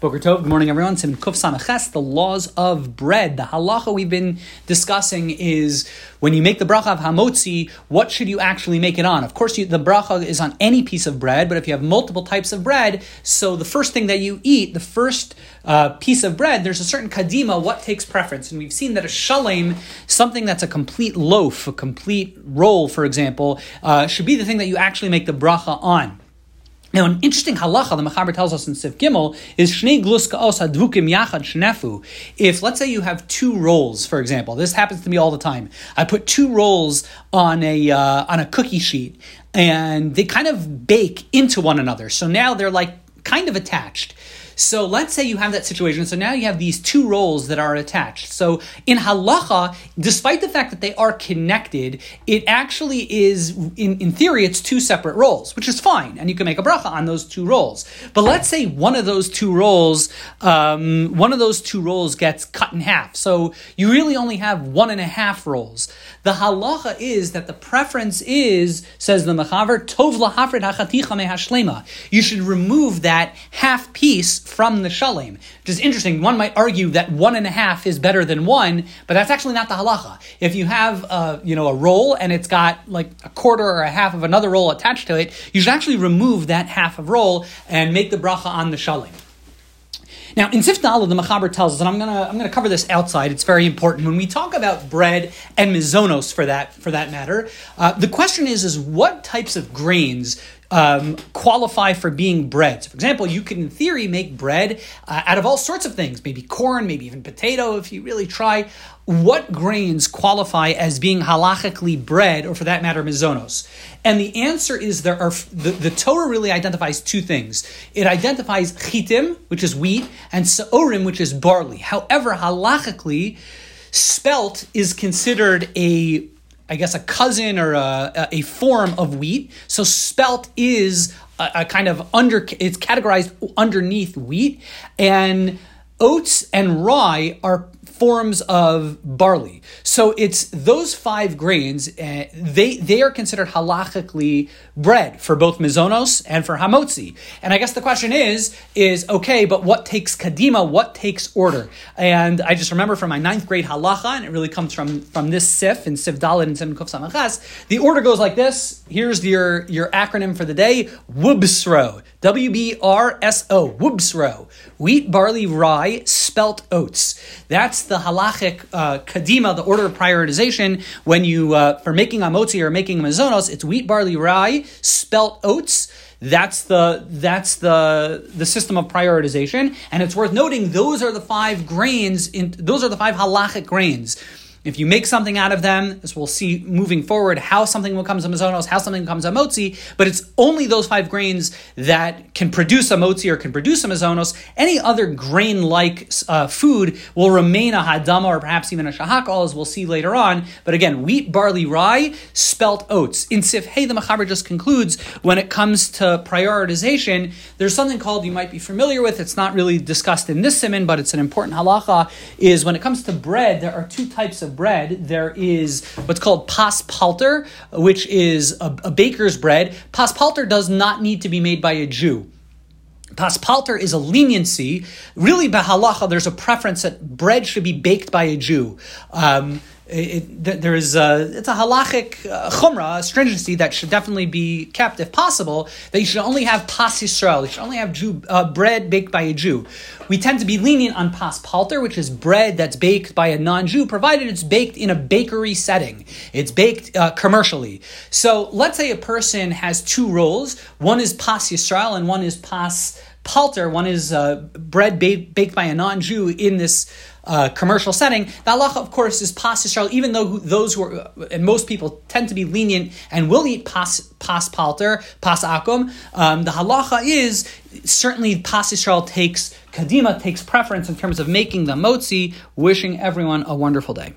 Boker Tov, good morning everyone. Sim Kuf Samaches, the laws of bread. The halacha we've been discussing is when you make the bracha of hamotzi, what should you actually make it on? Of course, you, the bracha is on any piece of bread, but if you have multiple types of bread, so the first thing that you eat, the first uh, piece of bread, there's a certain kadima, what takes preference. And we've seen that a shalem, something that's a complete loaf, a complete roll, for example, uh, should be the thing that you actually make the bracha on. Now, an interesting halacha the Mechaber tells us in Sif Gimel is Shnei Gluska Os Hadvukim Yachad Shnefu. If, let's say, you have two rolls, for example, this happens to me all the time. I put two rolls on a uh, on a cookie sheet, and they kind of bake into one another. So now they're like kind of attached. So let's say you have that situation. So now you have these two rolls that are attached. So in halacha, despite the fact that they are connected, it actually is, in, in theory, it's two separate rolls, which is fine. And you can make a bracha on those two rolls. But let's say one of those two rolls, um, one of those two rolls gets cut in half. So you really only have one and a half rolls. The halacha is that the preference is, says the Mechaber, tov lahafrid hachaticha mehashlema. You should remove that half piece from the shalim. Which is interesting. One might argue that one and a half is better than one, but that's actually not the halacha. If you have a, you know, a roll and it's got like a quarter or a half of another roll attached to it, you should actually remove that half of roll and make the bracha on the shalim. Now, in Sif the Mechaber tells us, and I'm gonna I'm gonna cover this outside. It's very important when we talk about bread and mizonos for that for that matter. Uh, the question is is what types of grains um, qualify for being bread. So, for example, you can, in theory, make bread uh, out of all sorts of things, maybe corn, maybe even potato, if you really try. What grains qualify as being halachically bread, or for that matter, mizonos? And the answer is there are the, the Torah really identifies two things. It identifies chitim, which is wheat, and seorim, which is barley. However, halachically, spelt is considered a I guess, a cousin or a, a form of wheat. So spelt is a, a, kind of under, it's categorized underneath wheat. And oats and rye are forms of barley. So it's those five grains. Uh, they they are considered halachically bread for both mizonos and for hamotzi. And I guess the question is is okay, but what takes kadima? What takes order? And I just remember from my ninth grade halacha, and it really comes from from this sif and sif dalit and sif kuf samachas. The order goes like this. Here's your your acronym for the day: wubsro. W B R S O. Wubsro. Wheat, barley, rye, spelt oats. That's the halachic uh, kadima, the order of prioritization. When you, uh, for making amotzi or making mazonos, it's wheat, barley, rye, spelt oats. That's the that's the the system of prioritization, and it's worth noting those are the five grains. In those are the five halachic grains. If you make something out of them, as we'll see moving forward, how something becomes a mazonos, how something becomes a motzi, but it's only those five grains that can produce a motzi or can produce a mazonos. Any other grain-like uh, food will remain a hadama or perhaps even a shahakal, as we'll see later on. But again, wheat, barley, rye, spelt oats. In Sif Hey, the Mechaber just concludes when it comes to prioritization, there's something called, you might be familiar with, it's not really discussed in this simon, but it's an important halacha, is when it comes to bread, there are two types of bread, there is what's called pas palter, which is a, a baker's bread. Pas palter does not need to be made by a Jew. Paspalter is a leniency. Really, bahalacha, there's a preference that bread should be baked by a Jew. Um, it, there is a, it's a halachic uh, chumrah, stringency that should definitely be kept if possible, that you should only have pas Yisrael, you should only have Jew, uh, bread baked by a Jew. We tend to be lenient on pas palter, which is bread that's baked by a non-Jew, provided it's baked in a bakery setting. It's baked uh, commercially. So let's say a person has two rolls, one is pas Yisrael and one is pas palter, one is uh, bread ba- baked by a non-Jew in this uh, commercial setting. The halacha, of course, is pas Yisrael, even though those who are, and most people tend to be lenient and will eat pas, pas palter, pas akum. Um, the halacha is certainly pas Yisrael takes, kadima takes preference in terms of making the motzi, wishing everyone a wonderful day.